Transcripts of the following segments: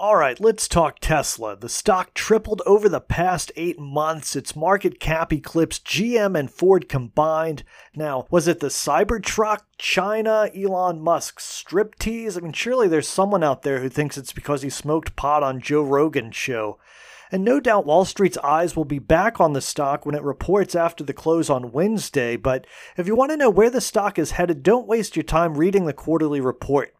All right, let's talk Tesla. The stock tripled over the past eight months. Its market cap eclipsed GM and Ford combined. Now, was it the Cybertruck, China, Elon Musk's striptease? I mean, surely there's someone out there who thinks it's because he smoked pot on Joe Rogan's show. And no doubt Wall Street's eyes will be back on the stock when it reports after the close on Wednesday. But if you want to know where the stock is headed, don't waste your time reading the quarterly report.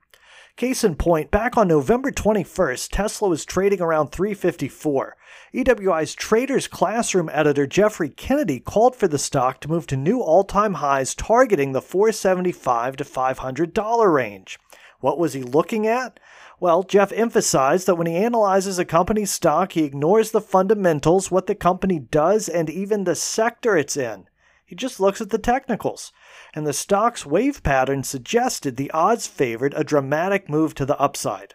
Case in point, back on November 21st, Tesla was trading around 354. EWI's Traders Classroom editor Jeffrey Kennedy called for the stock to move to new all-time highs targeting the 475 to $500 range. What was he looking at? Well, Jeff emphasized that when he analyzes a company's stock, he ignores the fundamentals, what the company does, and even the sector it's in. He just looks at the technicals, and the stock's wave pattern suggested the odds favored a dramatic move to the upside.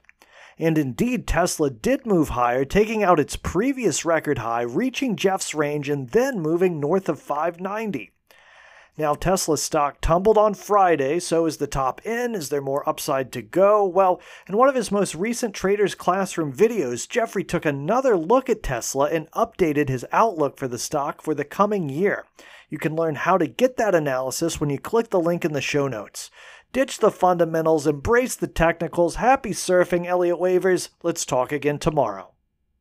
And indeed, Tesla did move higher, taking out its previous record high, reaching Jeff's range, and then moving north of 590. Now, Tesla's stock tumbled on Friday, so is the top in. Is there more upside to go? Well, in one of his most recent Traders Classroom videos, Jeffrey took another look at Tesla and updated his outlook for the stock for the coming year. You can learn how to get that analysis when you click the link in the show notes. Ditch the fundamentals, embrace the technicals. Happy surfing, Elliott Wavers. Let's talk again tomorrow.